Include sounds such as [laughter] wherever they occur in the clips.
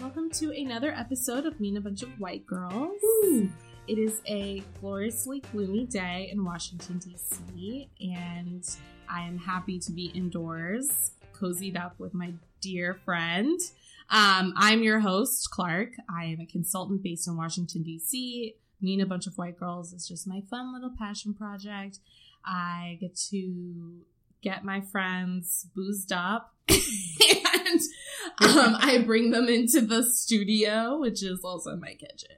welcome to another episode of Me and a Bunch of White Girls. It is a gloriously gloomy day in Washington, D.C., and I am happy to be indoors, cozied up with my dear friend. Um, I'm your host, Clark. I am a consultant based in Washington, D.C. Me and a Bunch of White Girls is just my fun little passion project. I get to get my friends boozed up [laughs] and um, I bring them into the studio, which is also my kitchen,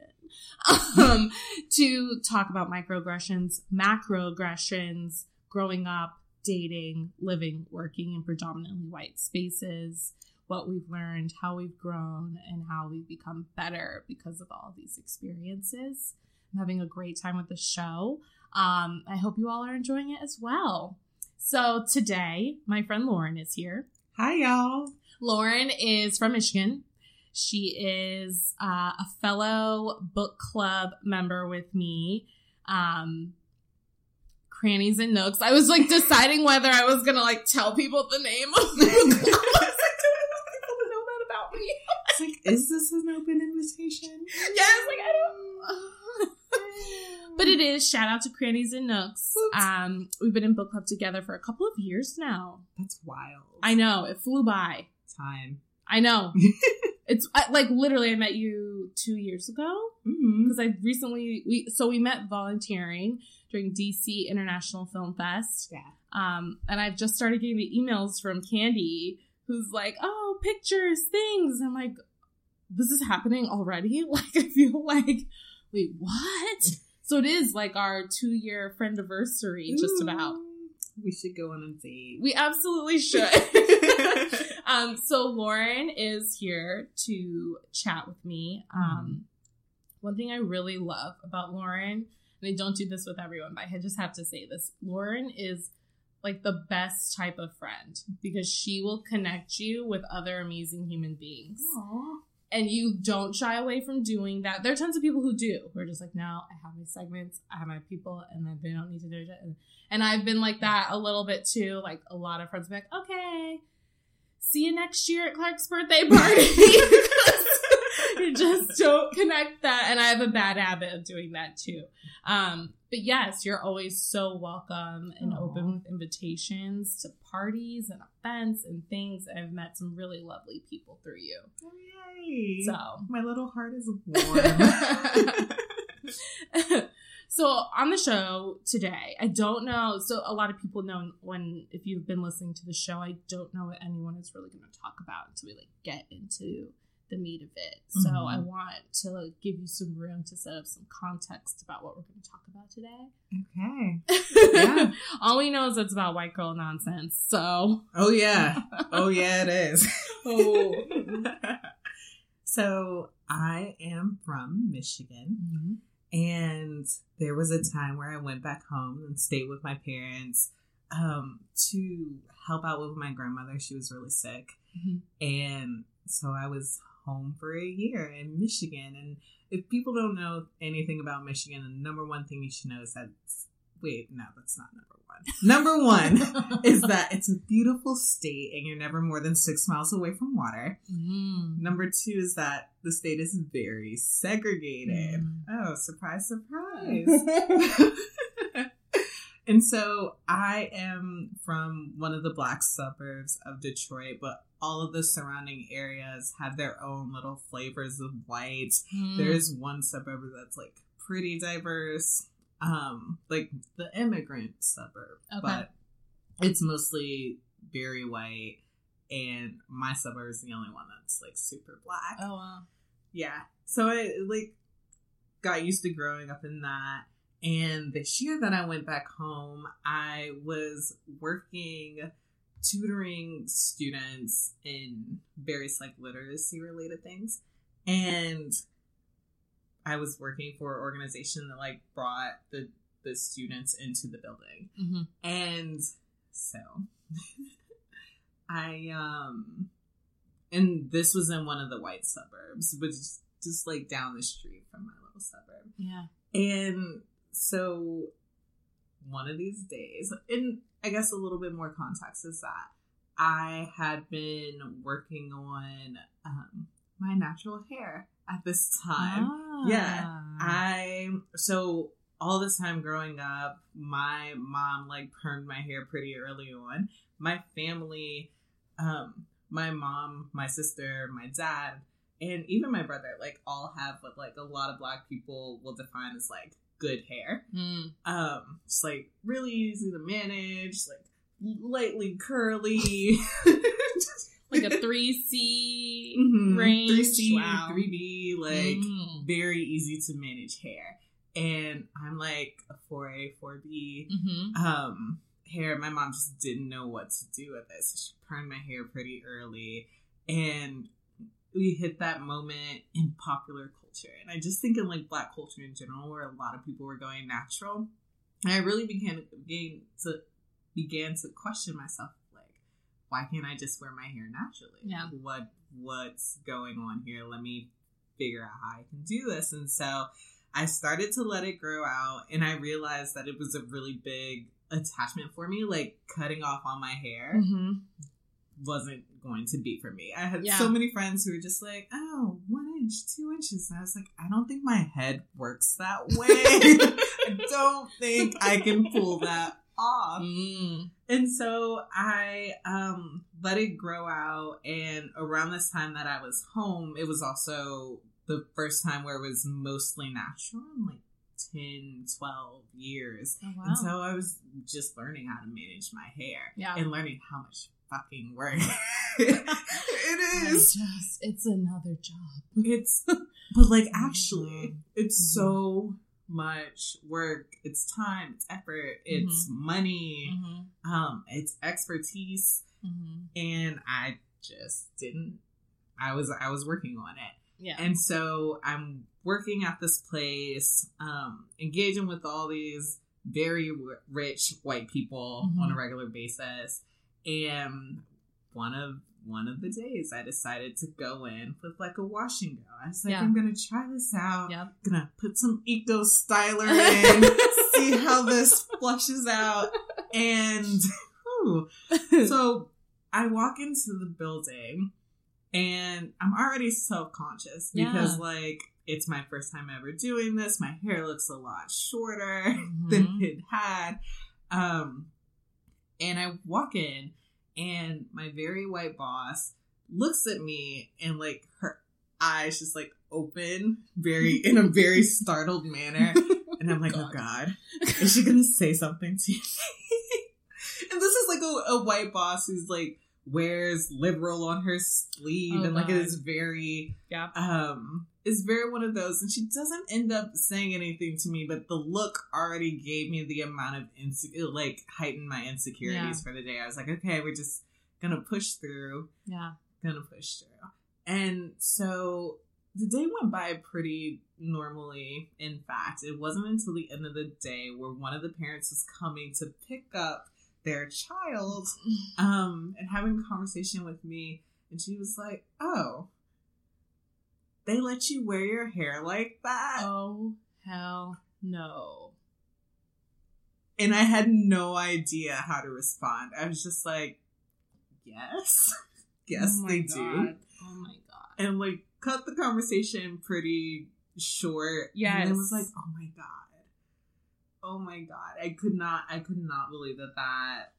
um, to talk about microaggressions, macroaggressions, growing up, dating, living, working in predominantly white spaces, what we've learned, how we've grown, and how we've become better because of all these experiences. I'm having a great time with the show. Um, I hope you all are enjoying it as well. So today, my friend Lauren is here. Hi, y'all. Lauren is from Michigan. She is uh, a fellow book club member with me. Um, Crannies and Nooks. I was like [laughs] deciding whether I was gonna like tell people the name of the [laughs] book club. Like, do I want people to know that about me? Like, is this an open invitation? yeah, I was like, I don't. [laughs] but it is. Shout out to Crannies and Nooks. Whoops. Um, we've been in book club together for a couple of years now. That's wild. I know it flew by. Time. I know. [laughs] it's like literally I met you two years ago Mm-hmm. because I recently we so we met volunteering during DC International Film Fest. Yeah. Um, and I've just started getting the emails from Candy, who's like, "Oh, pictures, things." I'm like, "This is happening already." [laughs] Like I feel like, wait, what? So it is like our two year friend anniversary, just about. We should go on a date. We absolutely [laughs] should. [laughs] um, so Lauren is here to chat with me. Um, one thing I really love about Lauren, and I don't do this with everyone, but I just have to say this: Lauren is like the best type of friend because she will connect you with other amazing human beings. Aw. And you don't shy away from doing that. There are tons of people who do, who are just like, no, I have my segments, I have my people, and then they don't need to do it. And, and I've been like that a little bit too. Like a lot of friends be like, okay, see you next year at Clark's birthday party. [laughs] [laughs] you just don't connect that. And I have a bad habit of doing that too. Um, but yes, you're always so welcome and Aw. open with invitations to parties and events and things. I've met some really lovely people through you. Yay. So My little heart is [laughs] warm. [laughs] so on the show today, I don't know. So a lot of people know when if you've been listening to the show, I don't know what anyone is really going to talk about until we like get into the meat of it. So Mhm. I want to like, give you some room to set up some context about what we're going to talk about today. okay. [laughs] Yeah. All we know is it's about white girl nonsense. So Oh, yeah. [laughs] Oh, yeah, it is. oh. [laughs] so I am from Michigan. And there was a time where I went back home and stayed with my parents um, to help out with my grandmother. She was really sick. Mhm. And so I was home for a year in Michigan. And if people don't know anything about Michigan, the number one thing you should know is that, wait, no, that's not number one. Number one [laughs] is that it's a beautiful state and you're never more than six miles away from water. Mm. Number two is that the state is very segregated. Mm. Oh, surprise, surprise. [laughs] and so I am from one of the black suburbs of Detroit, but all of the surrounding areas have their own little flavors of white. Mm. There's one suburb that's like pretty diverse, um, like the immigrant suburb, Okay. but it's mostly very white. And my suburb is the only one that's like super black. Oh wow. Yeah. So I like got used to growing up in that. And this year that I went back home, I was working tutoring students in various like literacy related things. And I was working for an organization that like brought the the students into the building. hmm And so [laughs] I um and this was in one of the white suburbs, which is just like down the street from my little suburb. Yeah. And so one of these days, and I guess a little bit more context is that I had been working on um, my natural hair at this time. Ah. Yeah. I so all this time growing up, my mom like permed my hair pretty early on. My family, um, my mom, my sister, my dad, and even my brother, like all have what like a lot of black people will define as like good hair. Mm. Um, it's like really easy to manage, like lightly curly. [laughs] like a [laughs] three C Mhm. range. 3C, Wow. 3B, like Mm. very easy to manage hair. And I'm like a 4A, 4B Mhm. um, hair. My mom just didn't know what to do with it. So she permed my hair pretty early. And we hit that moment in popular culture. And I just think in like black culture in general, where a lot of people were going natural. And I really began, began to began to question myself like, why can't I just wear my hair naturally? Yeah. Like, what what's going on here? Let me figure out how I can do this. And so I started to let it grow out and I realized that it was a really big attachment for me. Like cutting off all my hair Mhm. Wasn't going to be for me. I had Yeah. so many friends who were just like, oh, one inch, two inches. And I was like, I don't think my head works that [laughs] way. [laughs] I don't think I can pull that off. Mm. And so I um let it grow out and around this time that I was home, it was also the first time where it was mostly natural in like 10, 12 years. Oh, wow. And so I was just learning how to manage my hair Yeah. and learning how much fucking work [laughs] it is. Just, it's another job. It's but like actually Mhm. it's Mhm. so much work. It's time, it's effort, it's Mm-hmm. money, Mhm. um, it's expertise. Mhm. and I just didn't. I was I was working on it, Yeah. and so I'm working at this place, um, engaging with all these very w- rich white people Mhm. on a regular basis, and one of one of the days I decided to go in with like a wash and go. I was like, Yeah. I'm gonna try this out. Yep. Gonna put some eco styler [laughs] in, see how this flushes out, and. whew, [laughs] so I walk into the building and I'm already self conscious because, Yeah. like, it's my first time ever doing this. My hair looks a lot shorter Mhm. than it had. Um, and I walk in, and my very white boss looks at me and, like, her eyes just like open very in a very [laughs] startled manner [laughs] and i'm like oh god is she gonna say something to me? [laughs] and this is like a, a white boss who's like wears liberal on her sleeve Oh, and like God. is very Yeah. um is very one of those and she doesn't end up saying anything to me but the look already gave me the amount of insecure like heightened my insecurities for the day i was like okay we're just gonna push through Yeah. gonna push through. And so the day went by pretty normally. In fact, it wasn't until the end of the day where one of the parents was coming to pick up their child [sighs] um, and having a conversation with me. And she was like, Oh, they let you wear your hair like that? Oh, hell no. And I had no idea how to respond. I was just like, Yes. [laughs] yes, Oh they God. do. Oh my god. and like cut the conversation pretty short. Yes. and it was like, oh my god, oh my god, I could not, I could not believe that that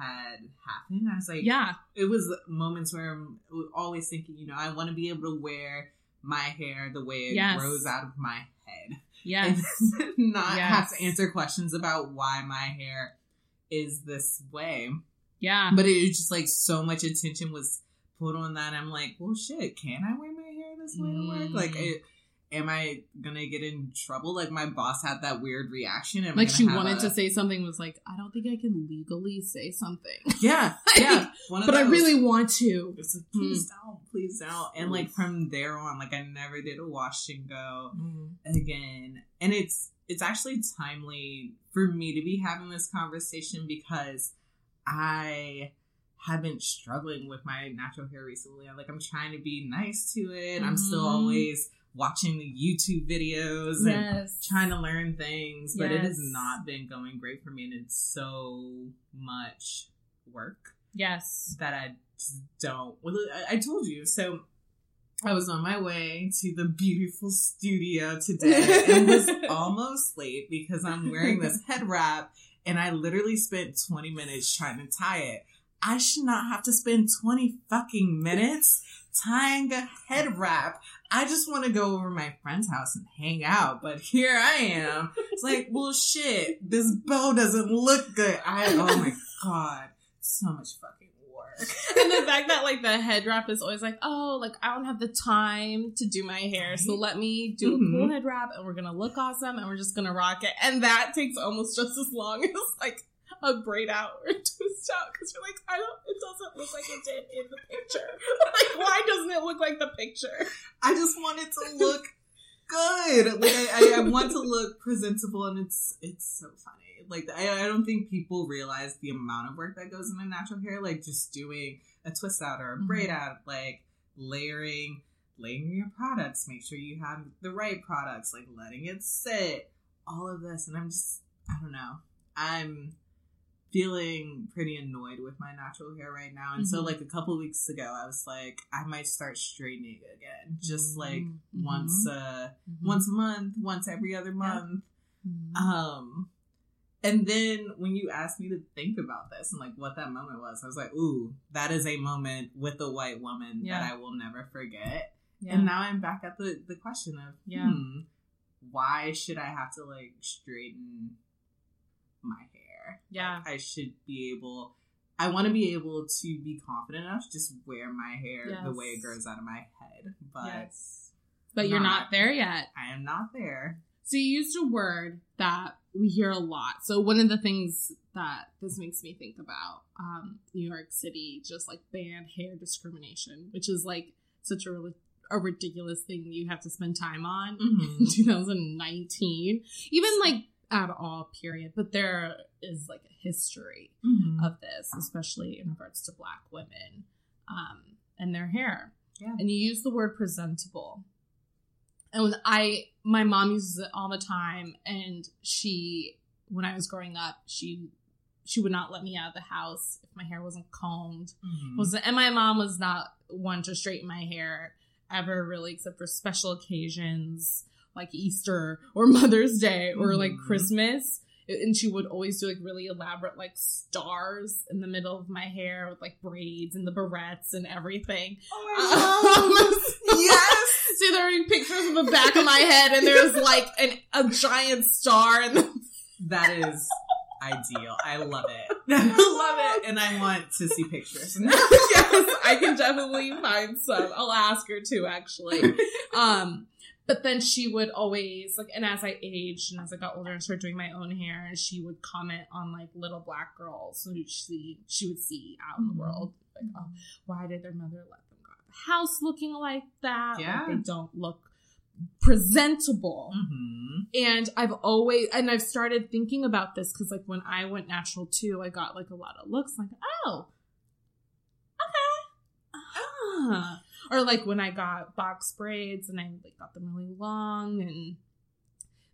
had happened. I was like, Yeah. it was moments where I'm always thinking, you know, I want to be able to wear my hair the way it Yes. grows out of my head, Yes. [laughs] and not have to answer questions about why my hair is this way. Yeah. But it was just like so much attention was put on that. I'm like, well, shit, can I wear my hair this way to work? Mm. Like, it, am I gonna get in trouble? Like, my boss had that weird reaction. Am I Like she wanted a- to say something, was like, I don't think I can legally say something. [laughs] yeah, yeah. One of but I those. really want to. It's like, please don't, please don't. And like from there on, like I never did a wash and go again. And it's it's actually timely for me to be having this conversation because I have been struggling with my natural hair recently. I'm like I'm trying to be nice to it. I'm still Mhm. always watching the YouTube videos and trying to learn things, but it has not been going great for me and it's so much work Yes. that I don't. Well, I, I told you. So I was on my way to the beautiful studio today and was [laughs] almost late because I'm wearing this head wrap and I literally spent 20 minutes trying to tie it. I should not have to spend 20 fucking minutes tying a head wrap. I just want to go over my friend's house and hang out, but here I am. It's like, [laughs] well, shit, this bow doesn't look good. I, oh my [laughs] god, so much fucking work. [laughs] and the fact that like the head wrap is always like, oh, like I don't have the time to do my hair, so let me do a mm-hmm. cool head wrap, and we're gonna look awesome, and we're just gonna rock it, and that takes almost just as long as like a braid out or a [laughs] twist out because you're like, I don't, it doesn't look like it did in the picture. [laughs] like, why doesn't it look like the picture? I just want it to look good. Like I, I, I want to look presentable, and it's it's so funny. Like I, I don't think people realize the amount of work that goes into natural hair. Like just doing a twist out or a mm-hmm. braid out, like layering, layering your products. Make sure you have the right products. Like letting it sit. All of this, and I'm just I don't know. I'm feeling pretty annoyed with my natural hair right now. And so Mhm. like a couple weeks ago I was like I might start straightening again. Just like Mhm. once uh Mhm. once a month, once every other month. Mhm. Um and then when you asked me to think about this and like what that moment was, I was like, ooh, that is a moment with a white woman Yeah. that I will never forget. yeah. And now I'm back at the the question of Yeah. hmm, why should I have to like straighten my hair? Yeah. Like, I should be able I want to be able to be confident enough to just wear my hair the way it grows out of my head. But yes. But you're not. not there yet. I am not there. So you used a word that we hear a lot. So one of the things that this makes me think about, um, New York City just like banned hair discrimination, which is like such a, a ridiculous thing you have to spend time on Mhm. [laughs] in 2019, even like at all period. But there is like a history Mhm. of this, especially in regards to Black women um, and their hair. Yeah. And you use the word presentable. And when I, my mom uses it all the time, and she, when I was growing up, she, she would not let me out of the house if my hair wasn't combed. Mhm. Was and my mom was not one to straighten my hair ever really, except for special occasions like Easter or [laughs] Mother's Day or like Mhm. Christmas and she would always do like really elaborate like stars in the middle of my hair with like braids and the barrettes and everything. Oh my [laughs] Um, [laughs] yes. so there are pictures of the back of my head and there's like an, a giant star and That is ideal. I love it. I love it. And I want to see pictures. yes, I can definitely find some. I'll ask her too, actually. Um, but then she would always like, and as I aged and as I got older and started doing my own hair, she would comment on like little black girls who she she would see out in the Mhm. world, like, oh, why did their mother let them go out of the house looking like that? Like, Yeah. they don't look presentable. hmm And I've always, and I've started thinking about this because, like, when I went natural too, I got like a lot of looks like, oh, okay. Ah. Or like when I got box braids and I like got them really long, and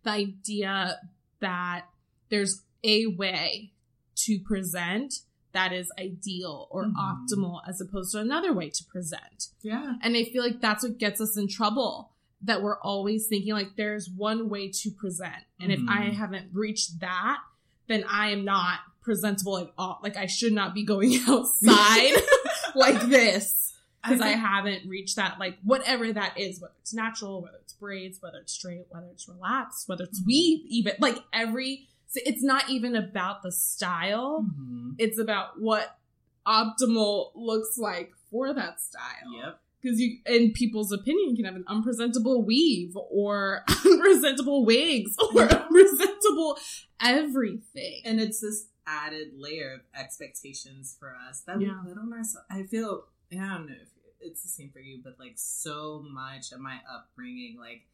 the idea that there's a way to present that is ideal or Mhm. optimal as opposed to another way to present. Yeah. And I feel like that's what gets us in trouble. That we're always thinking like there's one way to present. And if I Mhm. haven't reached that, then I am not presentable at all. Like I should not be going [laughs] outside [laughs] like this. Because I, haven't reached that, like whatever that is, whether it's natural, whether it's braids, whether it's straight, whether it's relaxed, whether it's weave, even like every, so it's not even about the style. Mhm. It's about what optimal looks like for that style Yep. because you in people's opinion you can have an unpresentable weave or [laughs] unpresentable wigs or unpresentable everything And it's this added layer of expectations for us that Yeah. we put on ourselves. I feel, I don't know if it's the same for you, but like so much of my upbringing, like,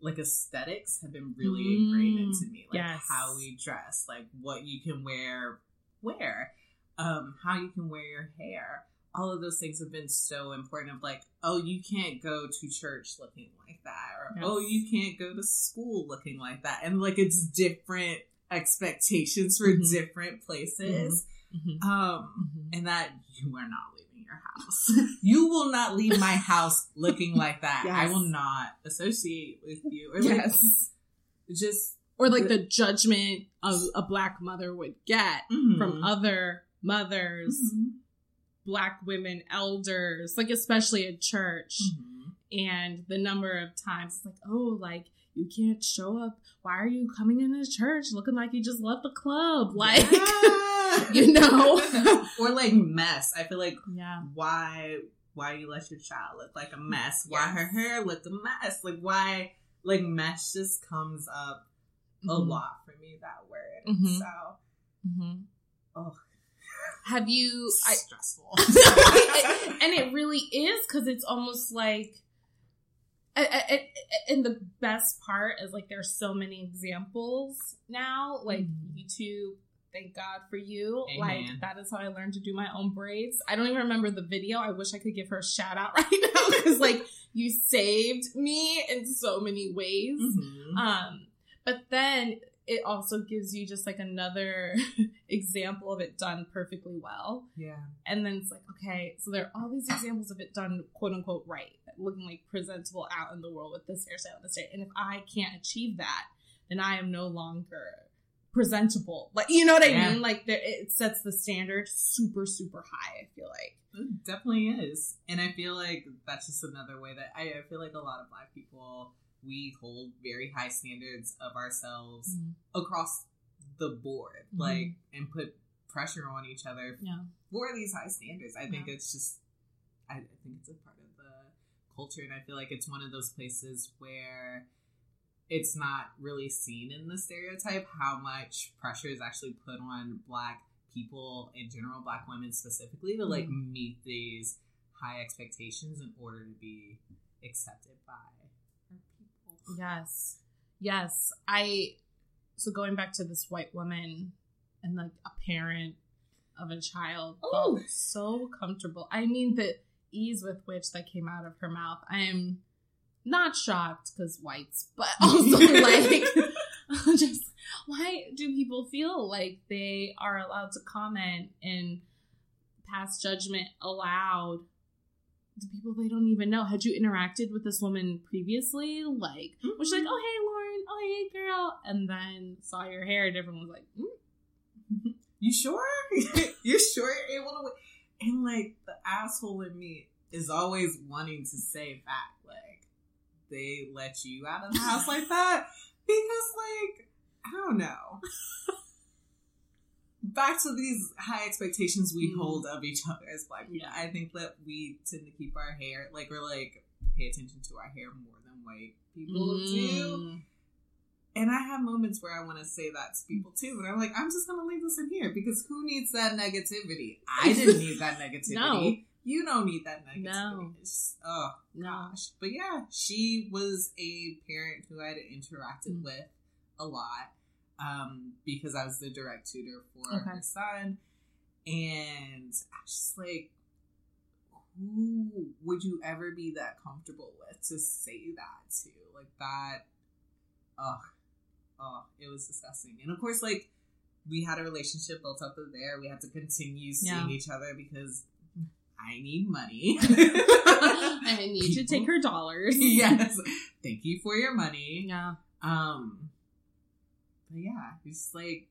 like aesthetics have been really ingrained Mm, into me. Like yes. how we dress, like what you can wear, wear, um, how you can wear your hair. All of those things have been so important. Of like, oh, you can't go to church looking like that, or Yes. oh, you can't go to school looking like that, and like it's different expectations for Mhm. different places. Mhm. Um, Mhm. and that you are not leaving your house. [laughs] you will not leave my house looking like that. Yes. I will not associate with you. Or like, Yes. just Or like the judgment of a black mother would get mhm. from other mothers, Mhm. black women, elders, like especially at church. Mhm. And the number of times it's like, oh, like you can't show up. Why are you coming into church looking like you just left the club? Like, Yeah. [laughs] you [laughs] know? or like mess. I feel like yeah. why why you let your child look like a mess? Why her hair look a mess? Like why like mess just comes up a Mhm. lot for me that word. Mhm. So Mhm. oh Have you? I, stressful. [laughs] and it really is because it's almost like and the best part is like there's so many examples now like Mhm. youtube thank god for you Amen. like that is how i learned to do my own braids i don't even remember the video i wish i could give her a shout out [laughs] right now because like you saved me in so many ways Mhm. um but then it also gives you just like another [laughs] example of it done perfectly well yeah. and then it's like, okay, so there are all these examples of it done quote unquote right, looking like presentable out in the world with this hairstyle and this hair. And if I can't achieve that, then I am no longer presentable. Like, you know what I Yeah. mean? Like, there, it sets the standard super, super high, I feel like. It definitely is. And I feel like that's just another way that I, I feel like a lot of black people we hold very high standards of ourselves across the board. Mhm. Like and put pressure on each other Yeah. for these high standards. I think Yeah. it's just I, I think it's a part of the culture and I feel like it's one of those places where it's not really seen in the stereotype how much pressure is actually put on black people in general, black women specifically, to like meet these high expectations in order to be accepted by. Yes. Yes. I, so going back to this white woman and like a parent of a child Oh. so comfortable. I mean, the ease with which that came out of her mouth. I am not shocked because whites, but [laughs] also like, [laughs] just why do people feel like they are allowed to comment and pass judgment aloud to people they don't even know? Had you interacted with this woman previously? Like, was she like, oh, hey, Lauren, oh, hey, girl, and then saw your hair different, was like, mm, [laughs] You sure? [laughs] You're sure you're able to? win? And like the asshole in me is always wanting to say back, like they let you out of the house like that [laughs] because, like, I don't know. Back to these high expectations we Mm. hold of each other as black people. Yeah. I think that we tend to keep our hair, like, we're like pay attention to our hair more than white people do. mm. And I have moments where I want to say that to people too, and I'm like, I'm just gonna leave this in here because who needs that negativity? I didn't need that [laughs] negativity. No. You don't need that negativity. No. Oh No. gosh. But yeah, she was a parent who I had interacted Mm. with a lot. Um, because I was the direct tutor for Okay. her son. And I was just like, who would you ever be that comfortable with to say that to? Like that, ugh, oh, it was disgusting. And of course, like we had a relationship built up there. We had to continue seeing Yeah. each other because I need money. [laughs] [laughs] I need you to take her dollars. [laughs] yes, thank you for your money. Yeah. Um, but yeah, it's just like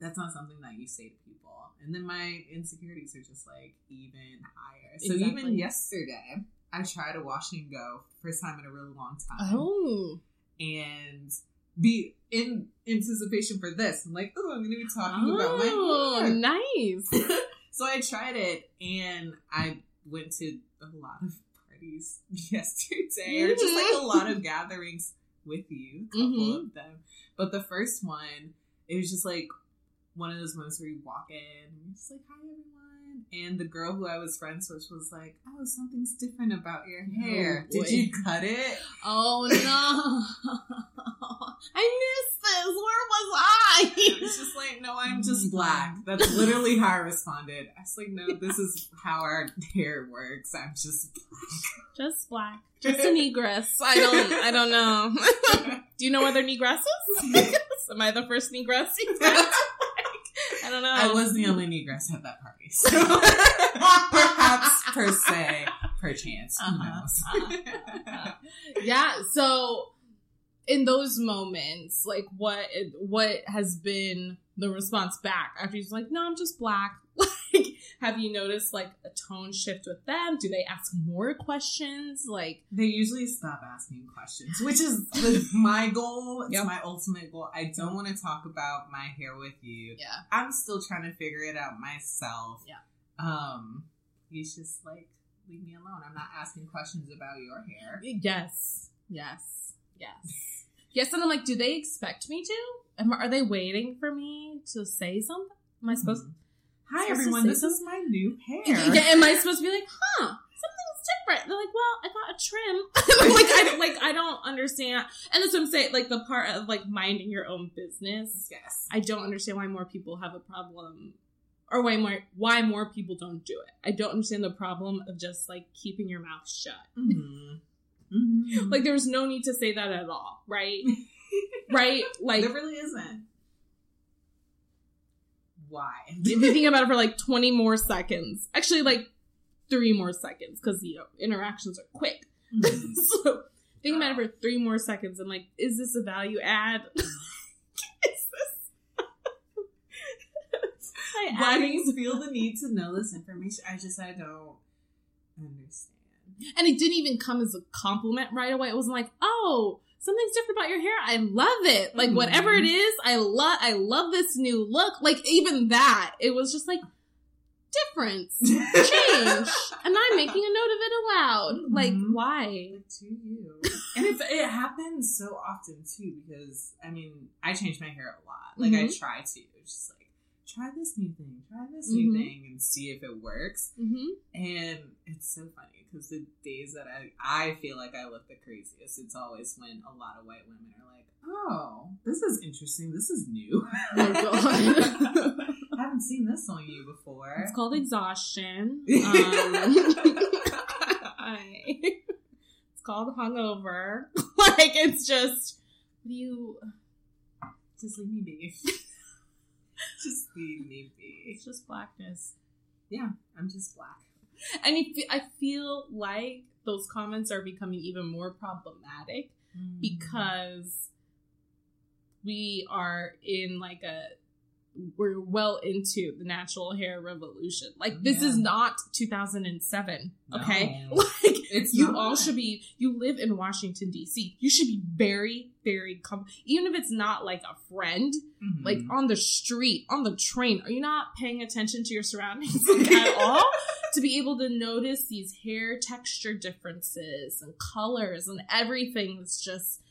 that's not something that you say to people. And then my insecurities are just like even higher. So Exactly. even yesterday, I tried a wash and go first time in a really long time, Oh. and be in anticipation for this. I'm like, oh, I'm gonna be talking about my Oh, hair. nice. [laughs] so I tried it, and I went to a lot of parties [laughs] yesterday, or just like a lot of [laughs] gatherings with you, a couple Mhm. of them. But the first one, it was just like one of those moments where you walk in, and you're just like, "Hi, everyone," and the girl who I was friends with was like, "Oh, something's different about your hair. Oh. Did you cut it?" Oh no. [laughs] I. Where was I? It's just like, no, I'm just Oh black. That's literally how I responded. I was like, no, this is how our hair works. I'm just Just black. [laughs] Just a negress. [laughs] I don't I don't know. [laughs] Do you know other negresses? Am I the first negress? I don't know. I was the only negress at that party. So perhaps per se, perchance. Who Uh-huh. Uh-huh. yeah. So in those moments, like what what has been the response back after he's like, no, I'm just black. [laughs] Like, have you noticed like a tone shift with them? Do they ask more questions? Like, They usually stop asking questions, which is the, my goal. It's Yep. my ultimate goal. I don't want to talk about my hair with you. yeah, I'm still trying to figure it out myself. Yeah. Um, you just like leave me alone. I'm not asking questions about your hair. yes, yes, yes, yes. And I'm like, do they expect me to? Am, are they waiting for me to say something? Am I supposed? Mhm. Hi supposed everyone, this is my new hair. Yeah, [laughs] am I supposed to be like, huh? Something's different. They're like, well, I got a trim. [laughs] like I don't like I don't understand. And that's what I'm saying. Like the part of like minding your own business. Yes. I don't understand why more people have a problem, or why more why more people don't do it. I don't understand the problem of just like keeping your mouth shut. Mhm. Mhm. Like there's no need to say that at all, right? [laughs] right? Like there really isn't. Why? if you think about it for like 20 more seconds, actually like three more seconds because you know interactions are quick. Mhm. [laughs] so think about it for three more seconds. I'm like, is this a value add? [laughs] is this? I Why do you feel the need to know this information? I just I don't understand. And it didn't even come as a compliment right away. It wasn't like, oh, something's different about your hair. I love it. Like whatever it is, I love. I love this new look. Like even that, it was just like difference, change, [laughs] and I'm making a note of it aloud. Like Mhm. why? To you. And it happens so often too, because I mean, I change my hair a lot. Like I Mhm. try to, just like try this new thing, try this new Mhm. thing, and see if it works. Mm-hmm. And it's so funny because the days that I I feel like I look the craziest, it's always when a lot of white women are like, "Oh, this is interesting. This is new. Oh. I [laughs] haven't seen this on you before." It's called exhaustion. [laughs] Um, [laughs] I, it's called hungover. like it's just you? Just leave me be. Just leave me be. It's just blackness. Yeah, I'm just black. And I feel like those comments are becoming even more problematic Mm. because we are in like a we're well into the natural hair revolution. Like this is not 2007, okay? No. [laughs] Like It's you all should be you live in Washington D.C. You should be very very com- even if it's not like a friend, Mhm. like on the street, on the train, are you not paying attention to your surroundings like, [laughs] at all? To be able to notice these hair texture differences and colors and everything that's just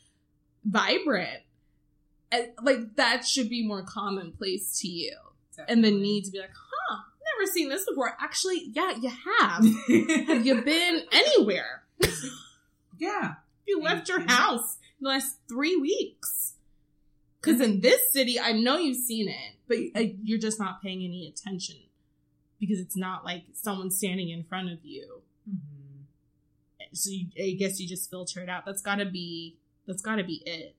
vibrant. And, like that should be more commonplace to you. And the need to be like, never seen this before. Actually, yeah, you have. [laughs] have you been anywhere? yeah. You left your house in the last three weeks. Because in this city, I know you've seen it, but uh, you're just not paying any attention because it's not like someone standing in front of you. Mhm. So you, I guess you just filter it out. That's gotta be. That's gotta be it.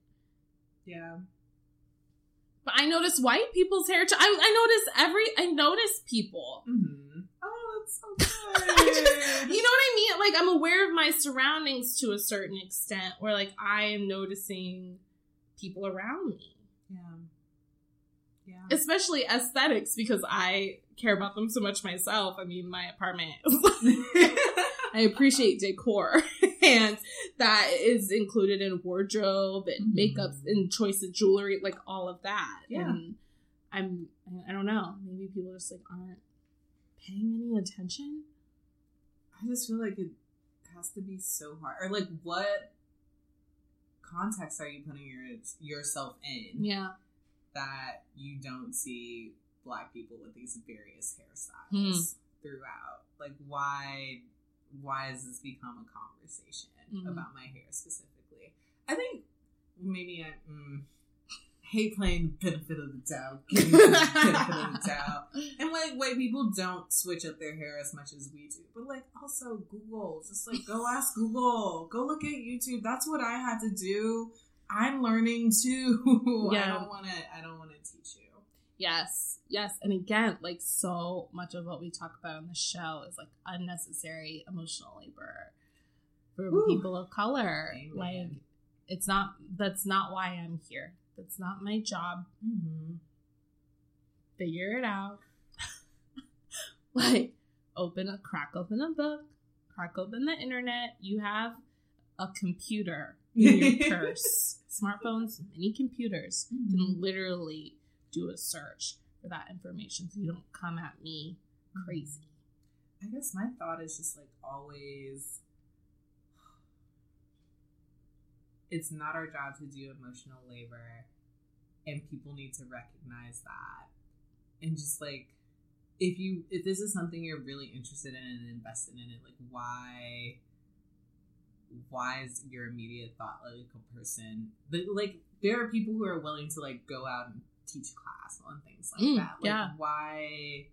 Yeah. But I notice white people's hair. Too. I, I notice every. I notice people. Mm-hmm. Oh, that's so [laughs] I just- good. you know what I mean? Like I'm aware of my surroundings to a certain extent, where like I am noticing people around me. yeah. Yeah. especially aesthetics because I care about them so much myself. I mean, my apartment, [laughs] [laughs] I appreciate decor, [laughs] and that is included in wardrobe and Mhm. makeup and choice of jewelry, like all of that. Yeah. And I'm, I don't know, maybe people just like aren't paying any attention. I just feel like it has to be so hard. Or like, what context are you putting your yourself in Yeah. that you don't see black people with these various hairstyles Hmm. throughout? Like, why? Why has this become a conversation Mhm. about my hair specifically? I think maybe I mm, hate playing benefit of the doubt, the benefit of the doubt. [laughs] And like white people don't switch up their hair as much as we do. But like also Google, just like go ask Google. Go look at YouTube. That's what I had to do. I'm learning too. [laughs] I don't wanna I don't wanna teach you. Yes, yes. And again, like so much of what we talk about on the show is like unnecessary emotional labor for Ooh. people of color. Amen. Like it's not that's not why I'm here. That's not my job. Mm-hmm. Figure it out. [laughs] like open a crack open a book, crack open the internet. You have a computer in your [laughs] purse. Smartphones, many computers Mm-hmm. can literally do a search for that information so you don't come at me mm-hmm. crazy. I guess my thought is just like always it's not our job to do emotional labor and people need to recognize that and just like if you if this is something you're really interested in and invested in it like why why is your immediate thought like a person but like there are people who are willing to like go out and teach class on things like Mm, that like yeah. why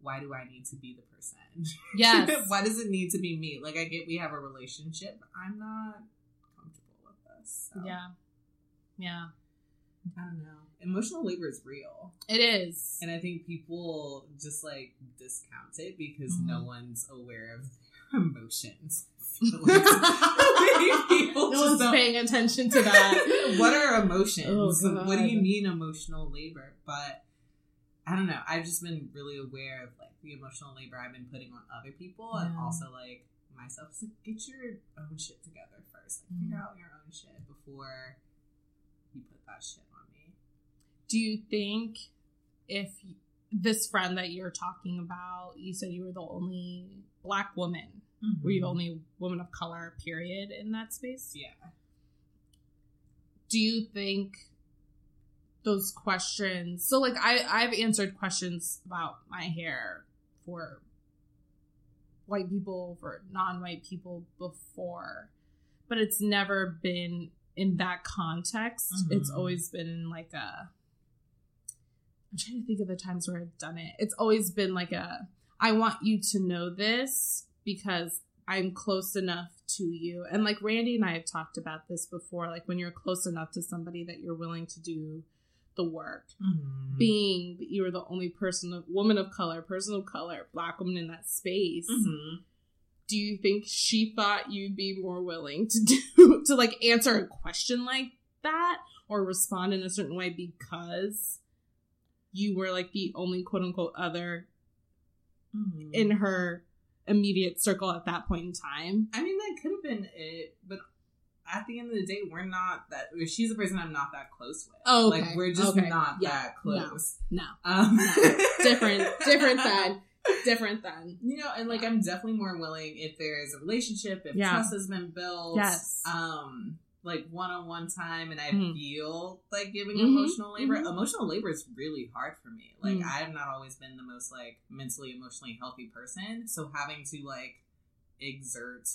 why do I need to be the person? Yes. [laughs] why does it need to be me? Like I get we have a relationship, but I'm not comfortable with this. So, Yeah. Yeah. I don't know. Emotional labor is real. It is. And I think people just like discount it because no Mhm. one's aware of their [laughs] emotions. [laughs] No one's don't- paying attention to that. [laughs] what are emotions? Oh, what do you mean emotional labor? But I don't know. I've just been really aware of like the emotional labor I've been putting on other people and also like myself. It's like get your own shit together first. Like figure Mm. out your own shit before you put that shit on me. Do you think if this friend that you're talking about, you said you were the only black woman, were you the only woman of color, period, in that space? Yeah. do you think those questions so like i i've answered questions about my hair for white people for non-white people before but it's never been in that context it's Mhm. always been in like a i'm trying to think of the times where i've done it it's always been like a i want you to know this because i'm close enough to you and like randy and i have talked about this before like when you're close enough to somebody that you're willing to do the work Mm-hmm. being that you were the only person of woman of color person of color black woman in that space Mm-hmm. do you think she thought you'd be more willing to do [laughs] to like answer a question like that or respond in a certain way because you were like the only quote unquote other Mm-hmm. in her immediate circle at that point in time I mean, that could have been it, but at the end of the day, we're not that. She's a person I'm not that close with. Oh, like we're just Okay. not Yeah. that close. no Um, different different than [laughs] different than You know, and like I'm definitely more willing if there's a relationship, if Yeah. trust has been built, Yes. um, like one on one time, and I Mhm. feel like giving Mhm, emotional labor. mhm. Emotional labor is really hard for me. Like Mm. I've not always been the most like mentally, emotionally healthy person, so having to like exert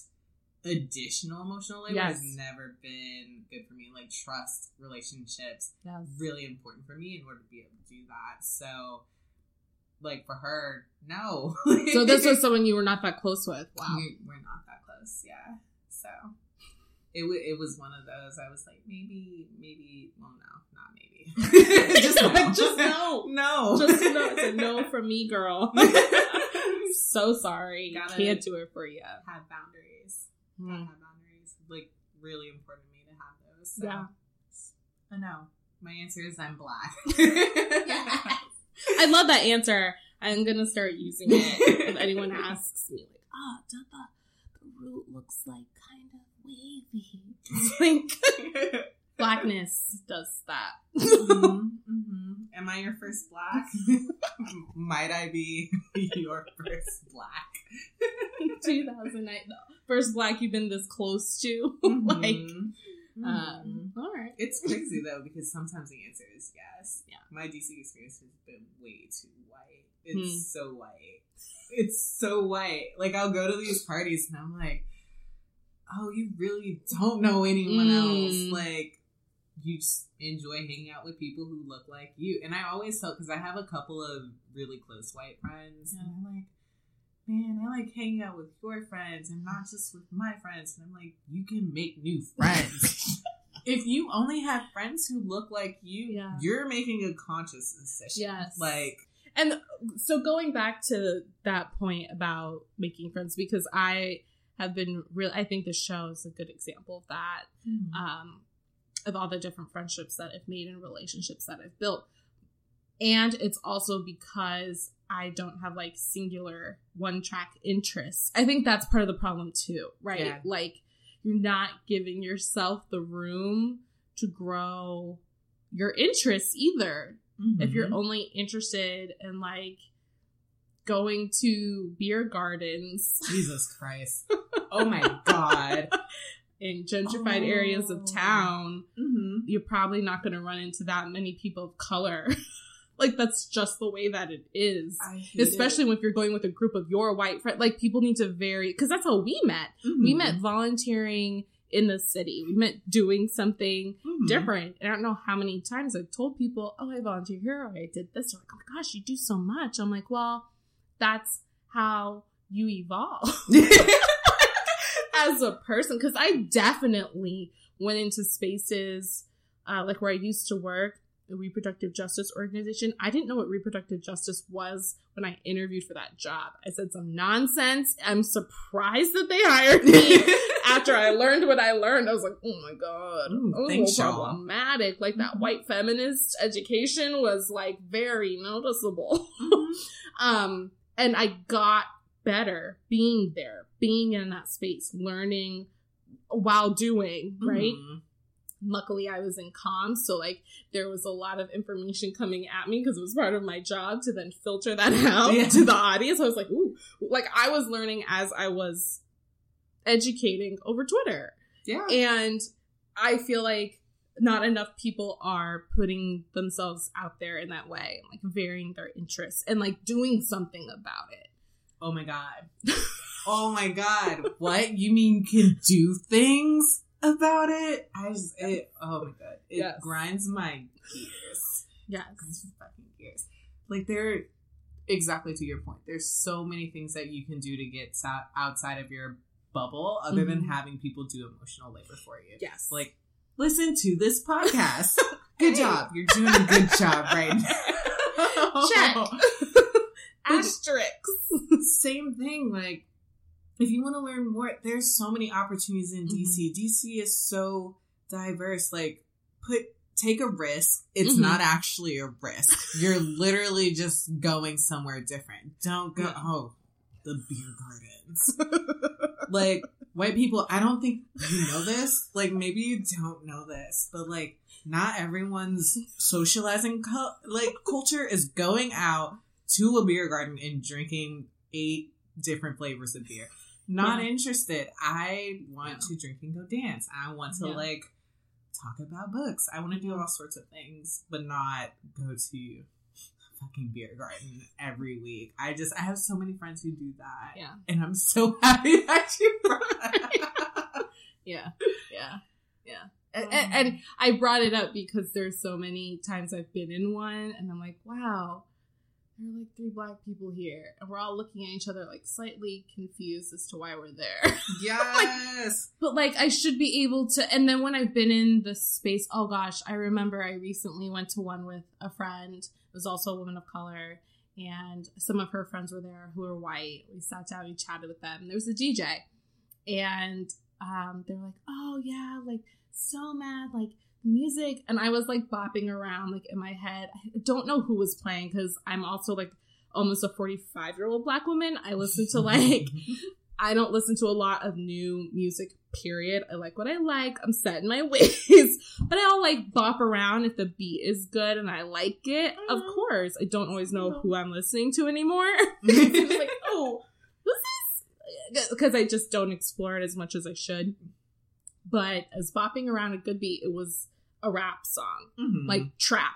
additional emotional labor Yes. has never been good for me. Like trust, relationships, yes. really important for me in order to be able to do that. So, like for her, no. so this was [laughs] someone you were not that close with wow we, we're not that close, yeah. So it w- it was one of those. I was like, maybe, maybe. Well, no, not maybe. [laughs] just Like, just no. no, just no it's a no from me girl [laughs] so sorry Gotta- can't do it for you have boundaries. Gotta Mm. have boundaries. Like really important to me to have those. So. Yeah. I know. My answer is I'm black. [laughs] I love that answer. I'm gonna start using it if anyone asks me, like, "Ah, oh, the the root looks like wavy." It's [laughs] like [laughs] blackness does that. [laughs] Mhm, mhm. Am I your first black? Might I be your first black? 2009, the first black you've been this close to. like, Mhm, um, all right. it's crazy though because sometimes the answer is yes. Yeah. My DC experience has been way too white. It's Hmm. so white. It's so white. Like I'll go to these parties and I'm like, oh, you really don't know anyone Mm. else. Like you just enjoy hanging out with people who look like you. And I always tell, because I have a couple of really close white friends, and I'm like, man, I like hanging out with your friends and not just with my friends. And I'm like, you can make new friends. [laughs] if you only have friends who look like you, Yeah. you're making a conscious decision. Yes. Like, And so going back to that point about making friends, because I have been real, I think the show is a good example of that. Um, of all the different friendships that I've made and relationships that I've built. And it's also because I don't have like singular one track interests. I think that's part of the problem too, right? Yeah. Like you're not giving yourself the room to grow your interests either. If you're Mhm. only interested in like going to beer gardens Jesus Christ. [laughs] Oh my God. [laughs] in gentrified areas of Oh. town, hmm you're probably not going to run into that many people of color. [laughs] like that's just the way that it is. Especially if you're going with a group of your white friends. Like people need to vary because that's how we met. it. We met volunteering in the city. We met doing something Mhm. different. And I don't know how many times I've told people, "Oh, I volunteer here, or I did this." Or like, "Oh my gosh, you do so much." I'm like, "Well, that's how you evolve [laughs] as a person." Because I definitely went into spaces uh, like where I used to work, a reproductive justice organization. I didn't know what reproductive justice was when I interviewed for that job. I said some nonsense. I'm surprised that they hired me [laughs] after I learned what I learned, I was like, oh my god, Ooh, that was thanks, y'all. problematic. Like that Mhm. white feminist education was like very noticeable. Mhm. [laughs] Um, and I got better being there, being in that space, learning while doing, right? Mhm. Luckily, I was in comms, so like there was a lot of information coming at me because it was part of my job to then filter that [laughs] out Yeah. to the audience. I was like, ooh, like I was learning as I was educating over Twitter. Yeah. And I feel like not enough people are putting themselves out there in that way, like varying their interests and like doing something about it. Oh my god. Oh my god. What? You mean can do things about it? I just it oh my god. It Yes. grinds my gears. Yes. Grinds my fucking gears. Like there exactly to your point. There's so many things that you can do to get so- outside of your bubble other than Mhm. having people do emotional labor for you. Yes. Like listen to this podcast. [laughs] Good Hey. job. You're doing a good job right [laughs] now. Check. [laughs] Asterisks. [laughs] same thing. Like, if you want to learn more, there's so many opportunities in DC. DC is so diverse. Like, put take a risk. It's Mhm. not actually a risk. You're literally just going somewhere different. Don't go. Yeah. Oh, the beer gardens. [laughs] like white people. I don't think you know this. Like, maybe you don't know this, but like. Not everyone's socializing cu- like culture is going out to a beer garden and drinking eight different flavors of beer. Not Yeah. interested. I want Yeah. to drink and go dance. I want to Yeah. like talk about books. I want to do all sorts of things, but not go to a fucking beer garden every week. I just I have so many friends who do that. Yeah. And I'm so [laughs] happy that you. [laughs] Yeah. Yeah. Yeah. And, and, um, and I brought it up because there's so many times I've been in one and I'm like, wow, there are like three black people here. And we're all looking at each other like slightly confused as to why we're there. [laughs] Yes. [laughs] but like I should be able to and then when I've been in the space, oh gosh, I remember I recently went to one with a friend, it was also a woman of color, and some of her friends were there who were white. We sat down, we chatted with them. There was a DJ. And um they're like, Oh yeah, like so mad, like music and I was like bopping around like in my head. I don't know who was playing because I'm also like almost a 45 year old black woman. I listen to like [laughs] I don't listen to a lot of new music, period. I like what I like. I'm set in my [laughs] ways. But I'll like bop around if the beat is good and I like it. Of Mhm. course. I don't always know who I'm listening to anymore. [laughs] it's like, oh, who's this? Because I just don't explore it as much as I should. But as bopping around a good beat, it was a rap song, Mhm. like trap.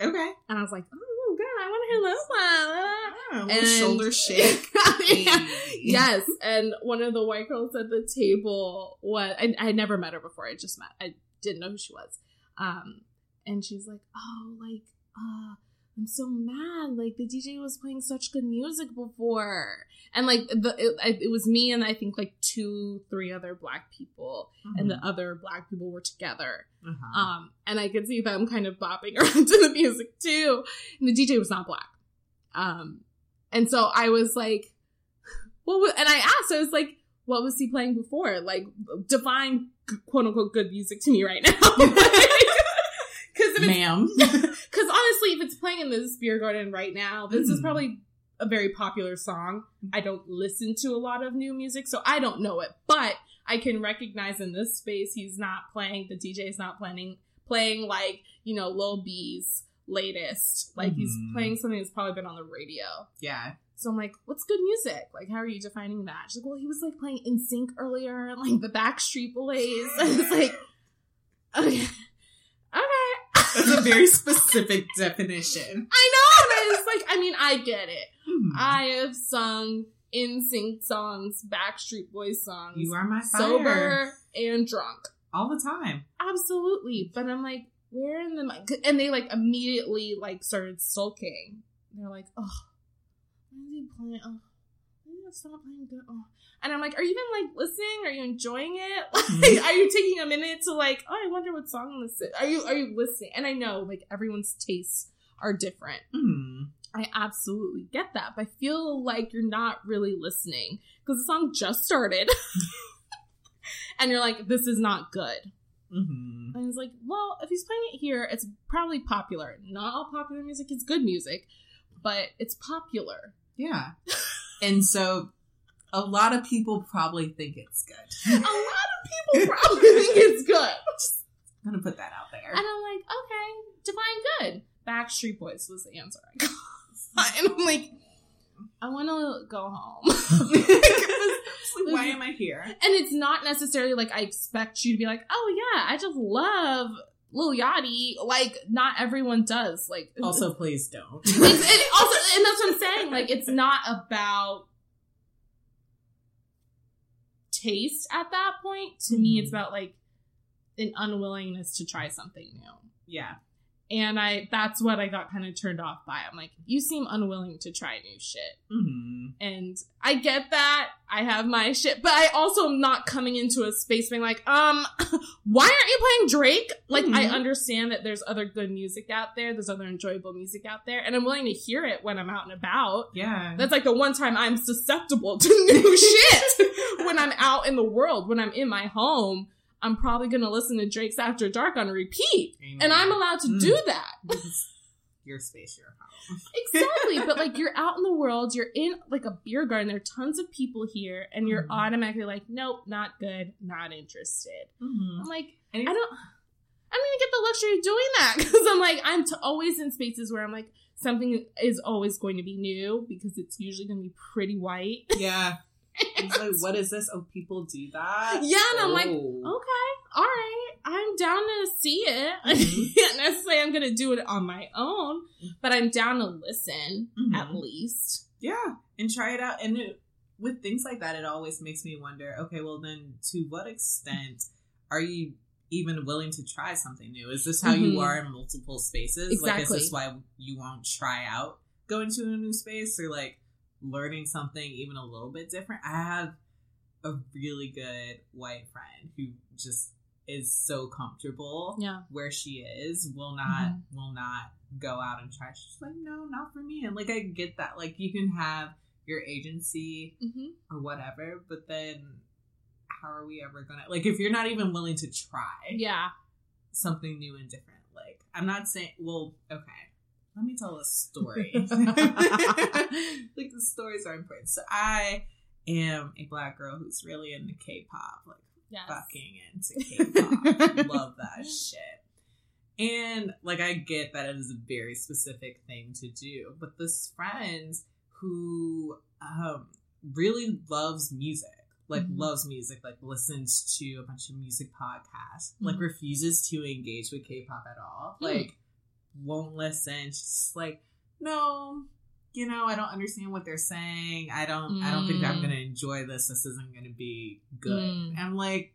okay. And I was like, oh, God, I want to hear this one. A little shoulder shake. [laughs] Yeah. Yes and one of the white girls at the table was I, I had never met her before i just met i didn't know who she was um and she's like oh like uh I'm so mad. Like the DJ was playing such good music before, and like the it, it was me and I think like two, three other black people, and the Mhm. other black people were together. Uh-huh. Um, and I could see them kind of bopping [laughs] around to the music too. And the DJ was not black. Um, and so I was like, what was, and I asked, I was like, what was he playing before? Like, define quote unquote good music to me right now. [laughs] [laughs] If it's, Ma'am. [laughs] cause honestly, if it's playing in this beer garden right now, this is Mhm. probably a very popular song. I don't listen to a lot of new music, so I don't know it, but I can recognize in this space he's not playing, the DJ is not playing, playing like, you know, Lil B's latest. Like he's Mhm. playing something that's probably been on the radio. yeah. So I'm like, what's good music? Like, how are you defining that? She's like, well, he was like playing NSYNC earlier, and like the Backstreet Boys. And [laughs] it's like, [laughs] okay. That's a very specific definition. I know. And it's like, I mean, I get it. Mhm. I have sung NSYNC songs, Backstreet Boys songs, you are my fire. sober and drunk. all the time. Absolutely. But I'm like, where in the and they like immediately like started sulking. They're like, oh, why is he playing? Oh, it's not playing. Oh. And I'm like, are you even like listening? Are you enjoying it? [laughs] Like, [laughs] are you taking a minute to like, oh, I wonder what song this is? Are you are you listening? And I know like everyone's tastes are different. Mhm. I absolutely get that, but I feel like you're not really listening because the song just started. [laughs] and you're like, this is not good. Mhm. And it's like, well, if he's playing it here, it's probably popular. Not all popular music is good music, but it's popular. Yeah. And so a lot of people probably think it's good. A lot of people [laughs] probably think it's good. I'm gonna put that out there. And I'm like, okay, divine good. Backstreet Boys was the answer I got. [laughs] And I'm like, I want to go home. Like, [laughs] why am I here? And it's not necessarily like I expect you to be like, oh yeah, I just love Lil Yachty. Like, not everyone does. Like, [laughs] Also, please don't. it also, and that's what I'm saying. Like, it's not about taste at that point. To me, it's Mhm. about like an unwillingness to try something new. yeah. And I, that's what I got kind of turned off by. I'm like, you seem unwilling to try new shit. hmm And I get that. I have my shit, but I also am not coming into a space being like, um, [laughs] why aren't you playing Drake? Like, I Mhm. understand that there's other good music out there. There's other enjoyable music out there. And I'm willing to hear it when I'm out and about. Yeah. That's like the one time I'm susceptible [laughs] to new [laughs] shit when I'm out in the world. When I'm in my home, I'm probably going to listen to Drake's After Dark on repeat. And I'm allowed to Mm. do that. [laughs] your space, your home. [laughs] Exactly. but like you're out in the world, you're in like a beer garden, there are tons of people here, and you're Mhm. automatically like, nope, not good, not interested. Mhm. I'm like, I don't, I don't even get the luxury of doing that [laughs] because I'm like, I'm t- always in spaces where I'm like, something is always going to be new because it's usually going to be pretty white. Yeah. It's like, what is this? Oh, people do that? Yeah, and I'm like, Oh. Okay, all right, I'm down to see it. [laughs] I can't necessarily I'm going to do it on my own, but I'm down to listen at Mhm. least. Yeah, and try it out. And it, with things like that, it always makes me wonder. Okay, well then, to what extent are you even willing to try something new? Is this how you Mhm. are in multiple spaces? Like, is this why you won't try out going to a new space or like learning something even a little bit different? I have a really good white friend who just is so comfortable Yeah. where she is will not Mm-hmm. will not go out and try she's like no not for me and like i get that like you can have your agency hmm or whatever but then how are we ever gonna like if you're not even willing to try Yeah. something new and different like i'm not saying well okay let me tell a story [laughs] like the stories are important so i am a black girl who's really into k-pop like Yes. fucking into K-pop. Love that shit. And like I get that it is a very specific thing to do, but this friend who um really loves music, like Mhm. loves music, like listens to a bunch of music podcasts, like Mhm. refuses to engage with K-pop at all. Hmm. Like won't listen. She's just like, no, you know, I don't understand what they're saying. I don't I don't think I'm Mm. gonna enjoy this. This isn't gonna be good. Mm. And I'm like,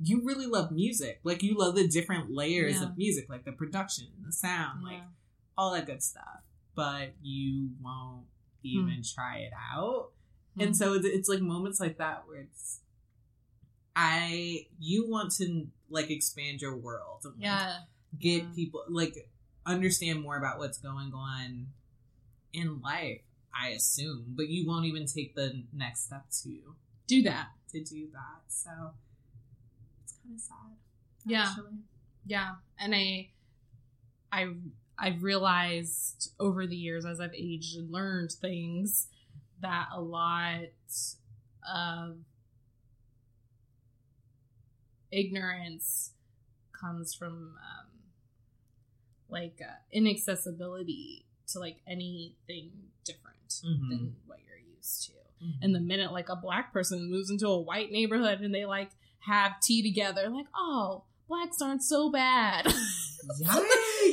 you really love music. Like you love the different layers Yeah. of music, like the production, the sound, like all that good stuff, but you won't even try it out. And so it's, it's like moments like that where it's I you want to like expand your world yeah, get Yeah. people like understand more about what's going on in life. I assume, but you won't even take the next step to do that. to do that. So it's kind of sad. Yeah. actually. Yeah, and I, I, I've realized over the years as I've aged and learned things that a lot of ignorance comes from um, like uh, inaccessibility to like anything different Mhm. than what you're used to. Mhm. And the minute like a black person moves into a white neighborhood and they like have tea together, like, oh, blacks aren't so bad. [laughs] Yikes,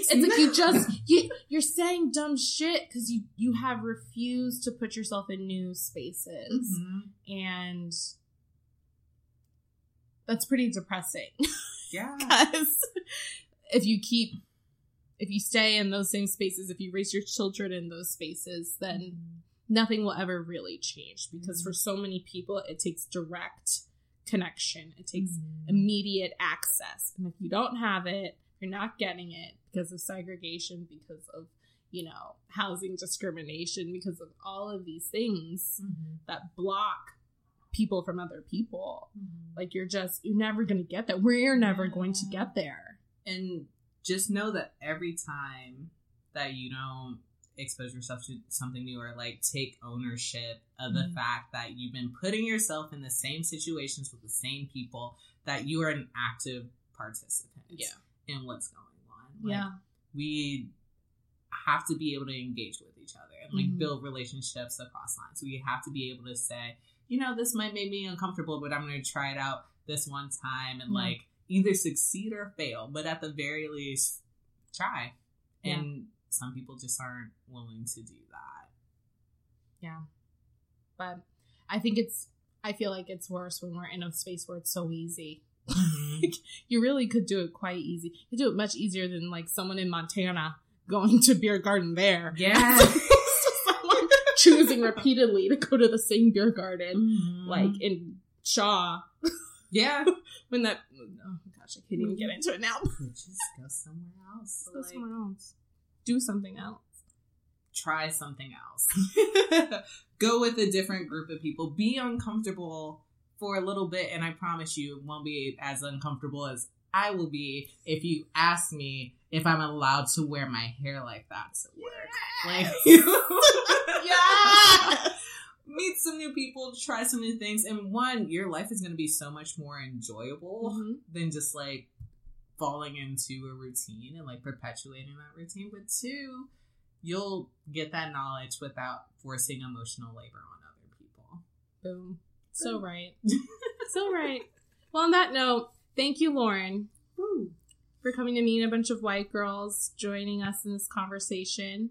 it's like you just you you're saying dumb shit because you you have refused to put yourself in new spaces Mhm. and that's pretty depressing Yeah. [laughs] because if you keep if you stay in those same spaces if you raise your children in those spaces then nothing will ever really change because for so many people it takes direct connection. It takes Mhm. immediate access. And if you don't have it you're not getting it because of segregation because of you know housing discrimination because of all of these things Mhm. that block people from other people. Mhm. like you're just you're never going to get that. We're never going to get there. And just know that every time that you don't expose yourself to something new or like take ownership of the Mhm. fact that you've been putting yourself in the same situations with the same people that you are an active participant Yeah. in what's going on Like, yeah we have to be able to engage with each other and like Mhm. build relationships across lines. We have to be able to say, you know, this might make me uncomfortable, but I'm going to try it out this one time and Yeah. like either succeed or fail, but at the very least, try. Yeah. And some people just aren't willing to do that. yeah but i think it's i feel like it's worse when we're in a space where it's so easy [laughs] you really could do it quite easy. You do it much easier than like someone in Montana going to beer garden there. Yeah. [laughs] someone choosing repeatedly to go to the same beer garden, Mhm. like in Shaw. Yeah. [laughs] [laughs] When that, oh gosh, I can't even get into it now. [laughs] Just go somewhere else. Go Like, somewhere else. Do something else. try something else. Go with a different group of people. Be uncomfortable for a little bit, and I promise you, it won't be as uncomfortable as I will be if you ask me if I'm allowed to wear my hair like that to work. Like, Yes! Meet some new people, try some new things, and one, your life is going to be so much more enjoyable Mhm. than just like falling into a routine and like perpetuating that routine. But two, you'll get that knowledge without forcing emotional labor on other people. Boom. So right. so right. [laughs] Well, on that note, thank you, Lauren, for coming to meet a bunch of white girls, joining us in this conversation.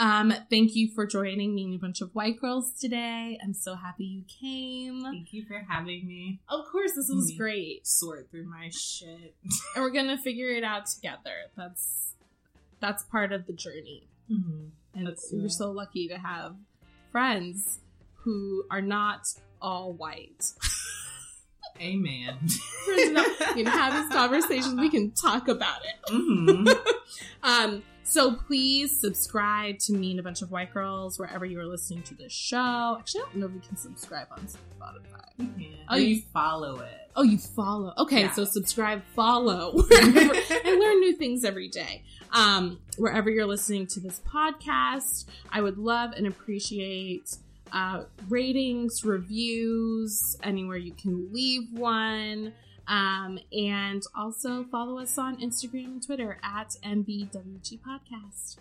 Um, thank you for joining me and a bunch of white girls today. I'm so happy you came. Thank you for having me Of course, this was great. sort through my shit. [laughs] And we're gonna figure it out together. That's that's part of the journey. Mm-hmm. And That's we're so lucky to have friends who are not all white. [laughs] Amen. Friends who not- we can have these conversations. We can talk about it. hmm [laughs] Um, so please subscribe to Me and a Bunch of White Girls wherever you are listening to this show. Actually, I don't know if you can subscribe on Spotify. Oh, you follow it. Oh, you follow. Okay, Yeah. so subscribe, follow, [laughs] and learn new things every day. Um, wherever you're listening to this podcast, I would love and appreciate uh, ratings, reviews, anywhere you can leave one. Um, and also follow us on Instagram and Twitter at MBWG Podcast.